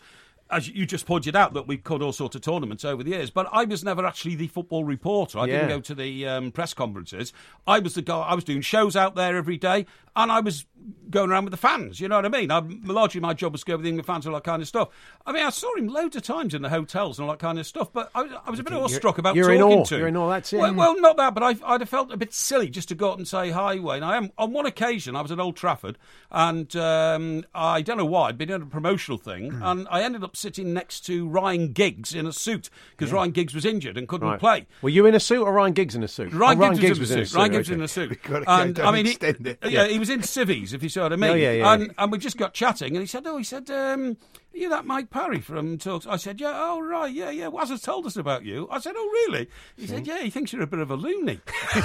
As you just pointed out, that we've cut all sorts of tournaments over the years, but I was never actually the football reporter. I didn't go to the um, press conferences. I was the guy. I was doing shows out there every day, and I was going around with the fans. You know what I mean? I, largely, my job was to go with the England fans and all that kind of stuff. I mean, I saw him loads of times in the hotels and all that kind of stuff, but I, was- I was a bit awestruck about you're in talking to. You're in awe, that's it. Well, well, not that, but I, I'd have felt a bit silly just to go up and say hi, Wayne. I am on one occasion. I was at Old Trafford, and um, I don't know why. I'd been doing a promotional thing, Hmm. and I ended up sitting next to Ryan Giggs in a suit because Ryan Giggs was injured and couldn't Right. play. Were you in a suit or Ryan Giggs in a suit? Ryan, Oh, Giggs, was in a suit. Ryan Giggs was in a suit. and I mean, he, it. yeah, he was in civvies, if you see what I mean. Yeah, yeah, and, yeah. and we just got chatting, and he said, "Oh, he said, um, you that Mike Parry from Talks?" I said, "Yeah, oh right, yeah, yeah. Waz has told us about you." I said, "Oh really?" He said, "Yeah, he thinks you're a bit of a loony."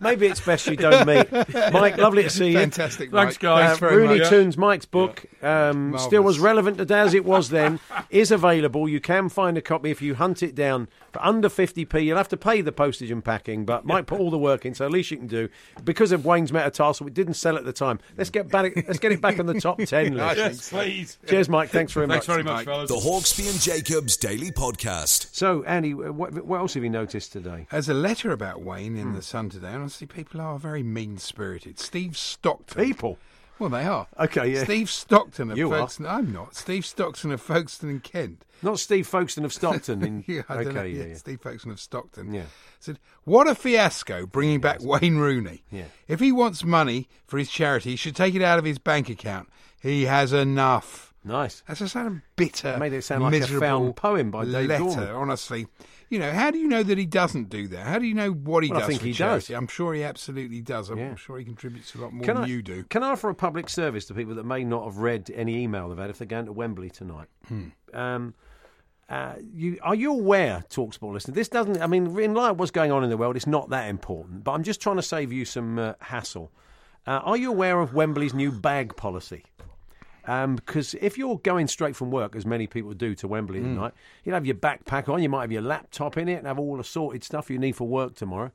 Maybe it's best you don't meet. Mike, lovely to see you. Fantastic, Thanks, Mike. guys. Thanks very Rooney much. Tunes, Mike's book, um, still Marvellous. as relevant today as it was then, is available. You can find a copy if you hunt it down for under 50p. You'll have to pay the postage and packing, but Mike put all the work in, so at least you can do. Because of Wayne's metatarsal, it didn't sell at the time. Let's get back. Let's get it back on the top 10 list. yes, please. Cheers, Mike. Thanks very Thanks much. Thanks very much, fellas. The Hawksbee and Jacobs Daily Podcast. So, Andy, what, what else have you noticed today? There's a letter about Wayne Hmm. in the Sun today, and honestly, people are very mean spirited. Steve Stockton. People. Well, they are. Okay, yeah. Steve Stockton of You are. Folkestone. I'm not. Steve Stockton of Folkestone and Kent. Not Steve Folkestone of Stockton. In, Yeah, I don't know. okay, Yeah, yeah. Steve Folkestone of Stockton. Yeah. Said, what a fiasco bringing back Wayne Rooney. Yeah. If he wants money for his charity, he should take it out of his bank account. He has enough. Nice. That's a of bitter, Made it sound like a found poem by Dave letter. Gorman. Honestly, you know, how do you know that he doesn't do that? How do you know what he Well, I does? think for he charity? does. I'm sure he absolutely does. I'm Yeah. sure he contributes a lot more Can than I, you do. Can I offer a public service to people that may not have read any email they've had if they're going to Wembley tonight? Hmm. Um, uh, you, are you aware, Talksport listener? This doesn't. I mean, in light of what's going on in the world, it's not that important. But I'm just trying to save you some uh, hassle. Uh, are you aware of Wembley's new bag policy? Um, because if you're going straight from work, as many people do to Wembley Hmm. tonight, you'll have your backpack on, you might have your laptop in it, and have all the sorted stuff you need for work tomorrow.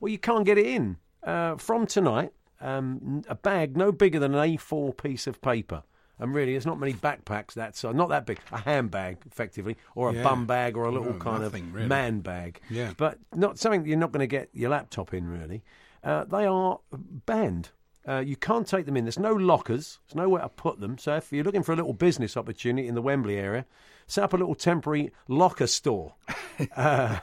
Well, you can't get it in uh, from tonight. Um, a bag no bigger than an A4 piece of paper. And really, there's not many backpacks that size. Not that big. A handbag, effectively, or a Yeah. bum bag, or a little No, kind nothing, of really. man bag. Yeah. But not something you're not going to get your laptop in. Really, uh, they are banned. Uh, you can't take them in. There's no lockers. There's nowhere to put them. So if you're looking for a little business opportunity in the Wembley area, set up a little temporary locker store uh,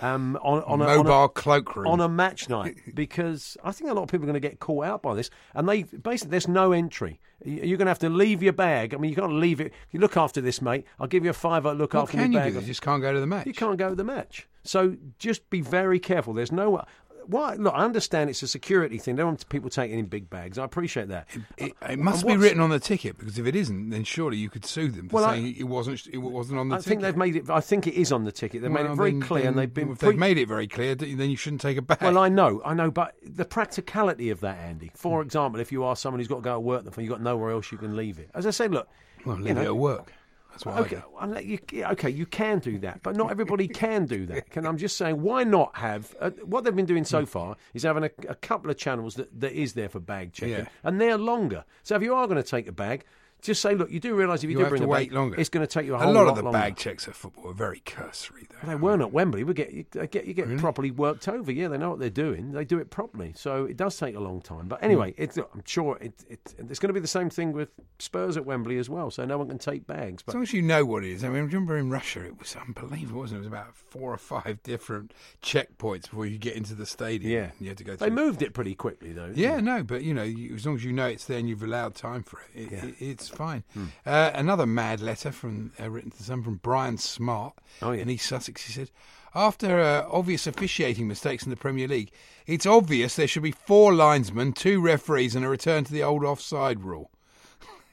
um, on, on, a, on a- Mobile cloakroom. on a match night because I think a lot of people are going to get caught out by this. And they basically there's no entry. You're going to have to leave your bag. I mean, you can't leave it. You look after this, mate. I'll give you a fiver. Look what after can my you bag. do? You just can't go to the match. You can't go to the match. So just be very careful. There's no. Why? Look, I understand it's a security thing. They don't want people taking in big bags. I appreciate that. It, And it must be written on the ticket because if it isn't, then surely you could sue them for Well, I- saying it wasn't. It wasn't on the I ticket. think they've made it. I think it is on the ticket. They've made it very then- clear, then and they've been. If they've made it very clear, then you shouldn't take a bag. Well, I know, I know, but the practicality of that, Andy. For example, if you are someone who's got to go to work, and you've got nowhere else you can leave it. As I say, look, Well, you leave know, it at work. That's what okay, I do. I'll let you, yeah, okay, you can do that, but not everybody can do that. And I'm just saying, why not have uh, what they've been doing Hmm. so far is having a, a couple of channels that, that is there for bag checking, Yeah. and they're longer. So if you are going to take a bag, just say, look, you do realise if you, You do bring to a wait bag, longer. it's going to take you a A whole lot A lot of the longer. bag checks at football are very cursory. Though. They weren't at Wembley. We get you get you get properly worked over. Yeah, they know what they're doing. They do it properly. So it does take a long time. But anyway, hmm. it's, I'm sure it, it, it's going to be the same thing with Spurs at Wembley as well. So no one can take bags. As long as you know what it is. I mean, I remember in Russia, it was unbelievable, wasn't it? It was about four or five different checkpoints before you get into the stadium. yeah, You had to go They through. moved it pretty quickly though. Yeah, they? no, but you know, you, as long as you know it's there and you've allowed time for it, it, Yeah. it it's fine. Hmm. Uh, another mad letter from uh, written to some from Brian Smart Oh, yeah. in East Sussex. He said, after uh, obvious officiating mistakes in the Premier League, it's obvious there should be four linesmen, two referees, and a return to the old offside rule.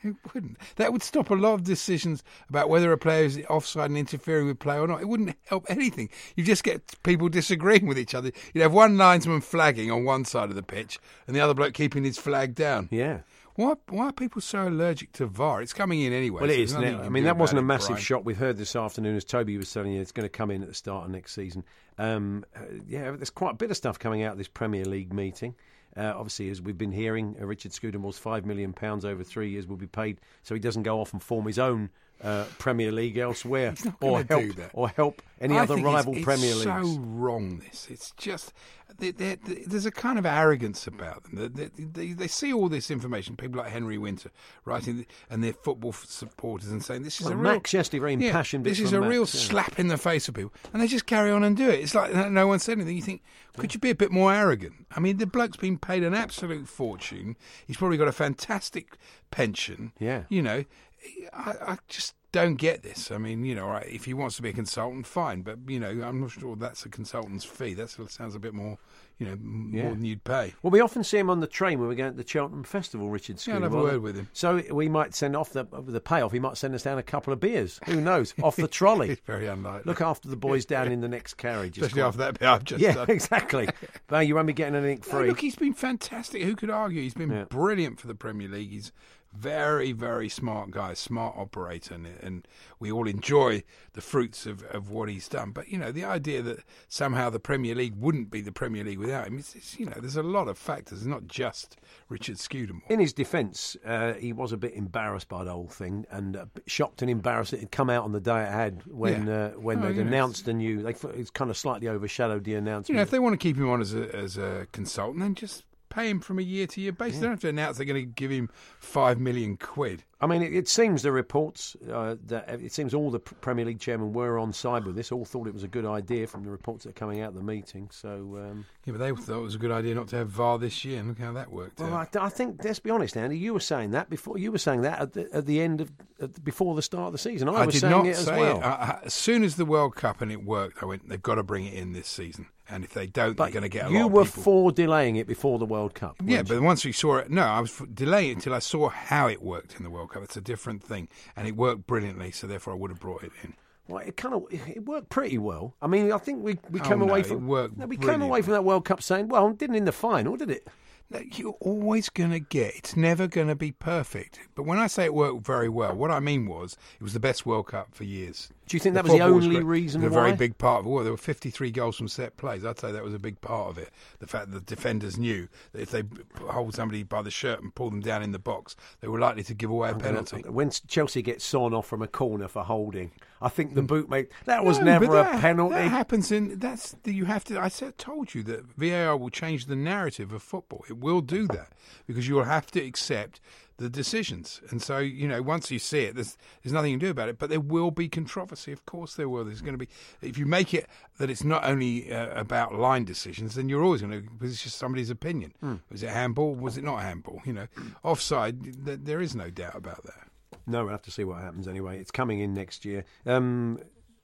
It wouldn't. That would stop a lot of decisions about whether a player is offside and interfering with play or not. It wouldn't help anything. You just get people disagreeing with each other. You'd have one linesman flagging on one side of the pitch and the other bloke keeping his flag down. Yeah. Why? Why are people so allergic to VAR? It's coming in anyway. Well, so it there's is. Now. I mean, that wasn't a massive Brian. shock. We've heard this afternoon, as Toby was telling you, it's going to come in at the start of next season. Um, uh, yeah, there's quite a bit of stuff coming out of this Premier League meeting. Uh, obviously, as we've been hearing, uh, Richard Scudamores five million pounds over three years will be paid, so he doesn't go off and form his own uh, Premier League elsewhere, or help or help any I other think it's- rival it's Premier so Leagues. wrong. This it's just they, they, they- there's a kind of arrogance about them. They, they, they, see all this information. People like Henry Winter writing, and their football supporters and saying this is Well, a real Max yesterday, very Yeah, impassioned This is a from real yeah. slap in the face of people, and they just carry on and do it. It's like no- no one said anything. You think, could you be a bit more arrogant? I mean, the bloke's been paid an absolute fortune. He's probably got a fantastic pension. Yeah. You know, I, I just don't get this. I mean, you know, right, if he wants to be a consultant, fine, but you know, I'm not sure that's a consultant's fee. That sounds a bit more, you know, m- Yeah. more than you'd pay. Well, we often see him on the train when we go to the Cheltenham Festival, Richard Yeah, I'll have a word with him. So we might send off the the payoff. He might send us down a couple of beers. Who knows? off the trolley. It's very unlikely. Look after the boys down in the next carriage. It's Especially quite- after that bit I've just yeah, done. exactly. But you won't be getting anything No, free. look, he's been fantastic. Who could argue? He's been brilliant for the Premier League. He's very, very smart guy, smart operator, and, and we all enjoy the fruits of, of what he's done. But you know, the idea that somehow the Premier League wouldn't be the Premier League without him, it's, it's, you know, there's a lot of factors. It's not just Richard Scudamore. In his defence, uh, he was a bit embarrassed by the whole thing and a bit shocked and embarrassed it had come out on the day it had when Yeah. uh, when Oh, they'd announced the new. They it's kind of slightly overshadowed the announcement. You know, if they want to keep him on as a as a consultant, then just pay him from a year to year basis. Mm. They don't have to announce they're going to give him five million quid. I mean, it, it seems the reports uh, that it seems all the Premier League chairmen were on side with this. All thought it was a good idea from the reports that are coming out of the meeting. So, um, Yeah, but they thought it was a good idea not to have VAR this year, and look how that worked well, out. I, I think let's be honest, Andy. You were saying that before. You were saying that at the, at the end of the, before the start of the season. I, was did saying it as say well. it. I, I, as soon as the World Cup and it worked, I went, they've got to bring it in this season. And if they don't, they're going to get a you lot of were people. for delaying it before the World Cup. yeah, but once we saw it, no, I was delaying it until I saw how it worked in the World Cup. It's a different thing, and it worked brilliantly. So therefore, I would have brought it in. Well, it kind of it worked pretty well. I mean, I think we, we Oh, came no, away from no, we came away from that World Cup saying, well, it didn't in the final, did it? No, you're always going to get. It's never going to be perfect. But when I say it worked very well, what I mean was it was the best World Cup for years. Do you think that was the only great. reason was a very big part of it. Well, there were 53 goals from set plays. I'd say that was a big part of it. The fact that the defenders knew that if they hold somebody by the shirt and pull them down in the box, they were likely to give away a I'm gonna- penalty. When Chelsea gets sawn off from a corner for holding, I think the hmm. bootmate that was. No, never but a penalty. That happens in that's you have to. I said, told you that VAR will change the narrative of football. It will do that because you'll have to accept the decisions. And so you know, once you see it, there's there's nothing you can do about it. But there will be controversy. Of course, there will. There's going to be if you make it that it's not only uh, about line decisions, then you're always going to because it's just somebody's opinion. Hmm. Was it handball? Was it not handball? You know, offside. Th- there is no doubt about that. No, we'll have to see what happens anyway. It's coming in next year. Um,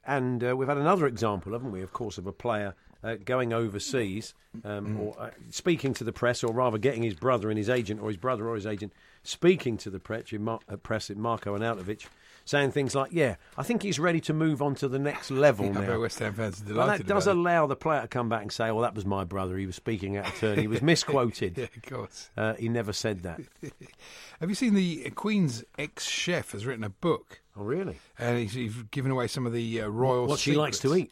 and uh, we've had another example, haven't we, of course, of a player uh, going overseas, Mm. um, or uh, speaking to the press, or rather getting his brother and his agent, or his brother or his agent, speaking to the press, in Mar- uh, press Marco Arnautovic, saying things like, "Yeah, I think he's ready to move on to the next level I now." West Ham fans are Well, delighted that does about it. allow the player to come back and say, "Well, that was my brother. He was speaking out of turn. He was misquoted. yeah, of course. Uh, he never said that." Have you seen the Queen's ex-chef has written a book? Oh, really? And he's, he's given away some of the uh, royal. What she likes to eat.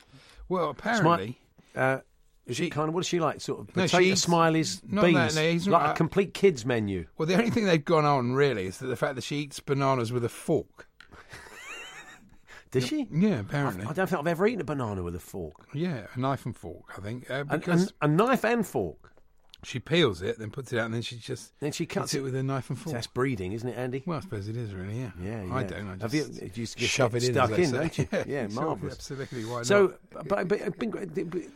Well, apparently, uh, is She- kind of what does she like? Sort of No, potato smileys, not beans, no, like not- a complete kids menu. well, the only thing they've gone on really is that the fact that she eats bananas with a fork. Does she? Yeah, apparently. I don't think I've ever eaten a banana with a fork. Yeah, a knife and fork, I think. Uh, A- a, a knife and fork. She peels it, then puts it out, and then she just Then she cuts it with a knife and fork. That's breeding, isn't it, Andy? Well, I suppose it is really, yeah. Yeah, I don't. I just, Have you, you just shove it in, stuck in, don't you? Yeah, sure, marvelous. Absolutely. Why So, not? but, but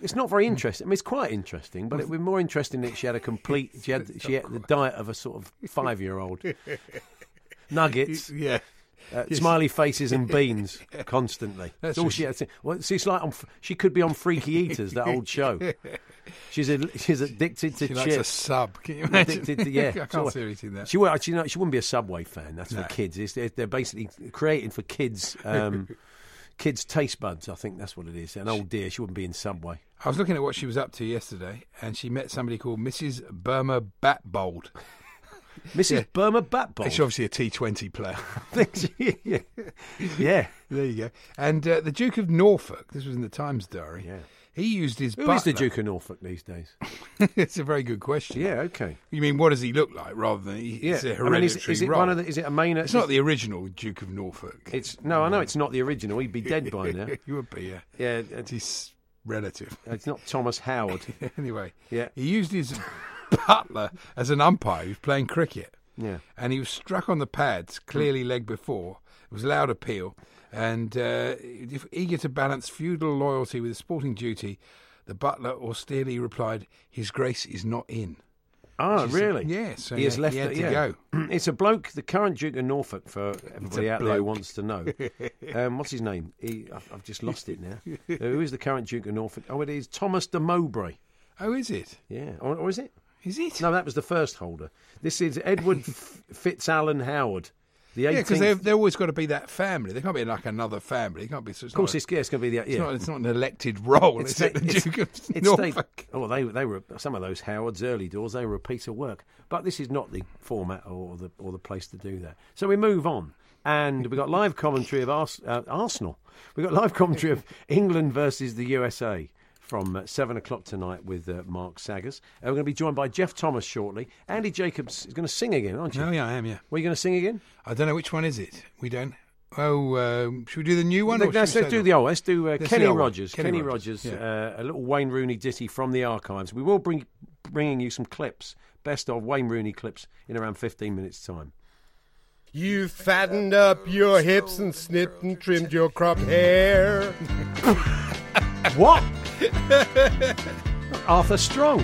it's not very interesting. I mean, it's quite interesting, but it would be more interesting if she had a complete. She had she had the diet of a sort of five year old. Nuggets, yeah. Uh, Yes. smiley faces, and beans constantly. That's all she. To, well, see, it's like on, she could be on Freaky Eaters, that old show. She's a, she's addicted to She chips. likes a sub. Can you imagine? Addicted to, yeah, I can't sort see her eating that. She, would- she, know, she wouldn't be a Subway fan. That's No. for kids. It's, they're, they're basically created for kids. Um, kids' taste buds. I think that's what it is. An old dear. She wouldn't be in Subway. I was looking at what she was up to yesterday, and she met somebody called Mrs. Burma Batbold. Mrs. Yeah. Burma Batbold. She's obviously a T20 player. yeah. yeah. there you go. And uh, the Duke of Norfolk, this was in the Times diary. Yeah. He used his Who is butler. the Duke of Norfolk these days? it's a very good question. Yeah, okay. You mean what does he look like rather than he, Yeah, it's a I mean, is, is it role. one of the? Is it a main? It's not the original Duke of Norfolk. It's no, I know it's not the original. He'd be dead by now. you would be, yeah. Yeah, It's his relative. it's not Thomas Howard. anyway, Yeah. he used his butler as an umpire. He was playing cricket. Yeah. and he was struck on the pads, clearly leg before. It was a loud appeal, and uh, eager to balance feudal loyalty with sporting duty, the butler austerely replied, "His Grace is not in." Oh, is- really? yeah, so he he has had- left he had it, to yeah. go. it's a bloke, the current Duke of Norfolk, for everybody out there who wants to know. um, what's his name? He, I've, I've just lost it now. Uh, who is the current Duke of Norfolk? Oh, it is Thomas de Mowbray. Oh, is it? Yeah, or, or is it? Is it? No, that was the first holder. This is Edward F- Fitzalan Howard. The agent. Yeah, because they've, they've always got to be that family. They can't be like another family. It can't be. So of course, it's, yeah, it's going to be the. It's, Yeah. not, it's not an elected role. It's, sta- it? The Duke of it's Norfolk. state- Oh, they they were some of those Howard's early doors. They were a piece of work, but this is not the format or the or the place to do that. So we move on, and we got live commentary of Ars- uh, Arsenal. We got live commentary of England versus the USA from uh, seven o'clock tonight with uh, Mark Saggers. Uh, we're going to be joined by Jeff Thomas shortly. Andy Jacobs is going to sing again, aren't you? Oh, yeah, I am. Yeah. Were you going to sing again? I don't know which one is it. We don't. Oh, um, should we do the new one? or Let's, should we do the old. Let's do uh, Let's Kenny the old one. Rogers. Kenny Kenny, Rogers, Rogers. yeah. Uh, a little Wayne Rooney ditty from the archives. We will bring bringing you some clips, best of Wayne Rooney clips, in around fifteen minutes' time. You fattened up your hips and snipped and trimmed your cropped hair. what? Arthur Strong.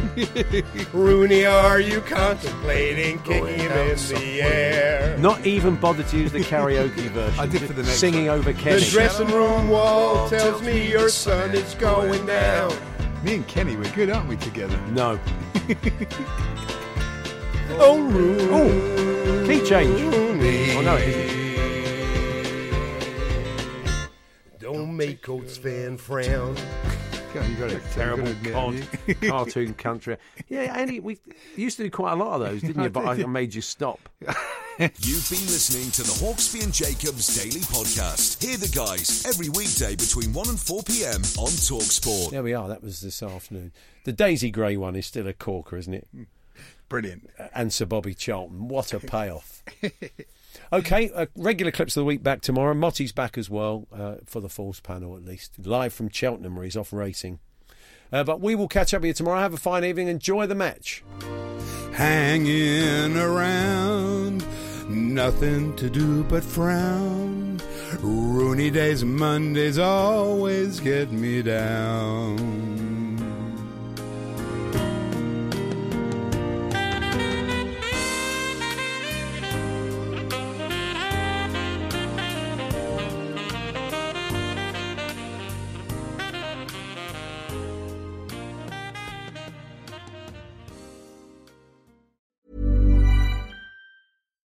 Rooney, are you contemplating kicking him in the air? Not even bothered to use the karaoke version. I did for the next singing one. over Kenny. The dressing room wall tells me your son is going down. Me and Kenny, we're good, aren't we, together? No. Oh, Rooney. Oh, key change. Rooney. Oh no, it isn't. Don't make Oates fan frown. God, you got it. Terrible Good admit, cod, you. cartoon country. Yeah, Andy, we used to do quite a lot of those, didn't you? But I, I made you stop. You've been listening to the Hawksbee and Jacobs Daily Podcast. Hear the guys every weekday between 1 and 4 p.m. on Talksport. There we are. That was this afternoon. The Daisy Gray one is still a corker, isn't it? Brilliant. and Sir Bobby Charlton. What a payoff. okay, uh, regular clips of the week back tomorrow. Motty's back as well, uh, for the Force panel at least. Live from Cheltenham where he's off racing. Uh, but we will catch up with you tomorrow. Have a fine evening. Enjoy the match. Hanging around, nothing to do but frown. Rooney days Mondays always get me down.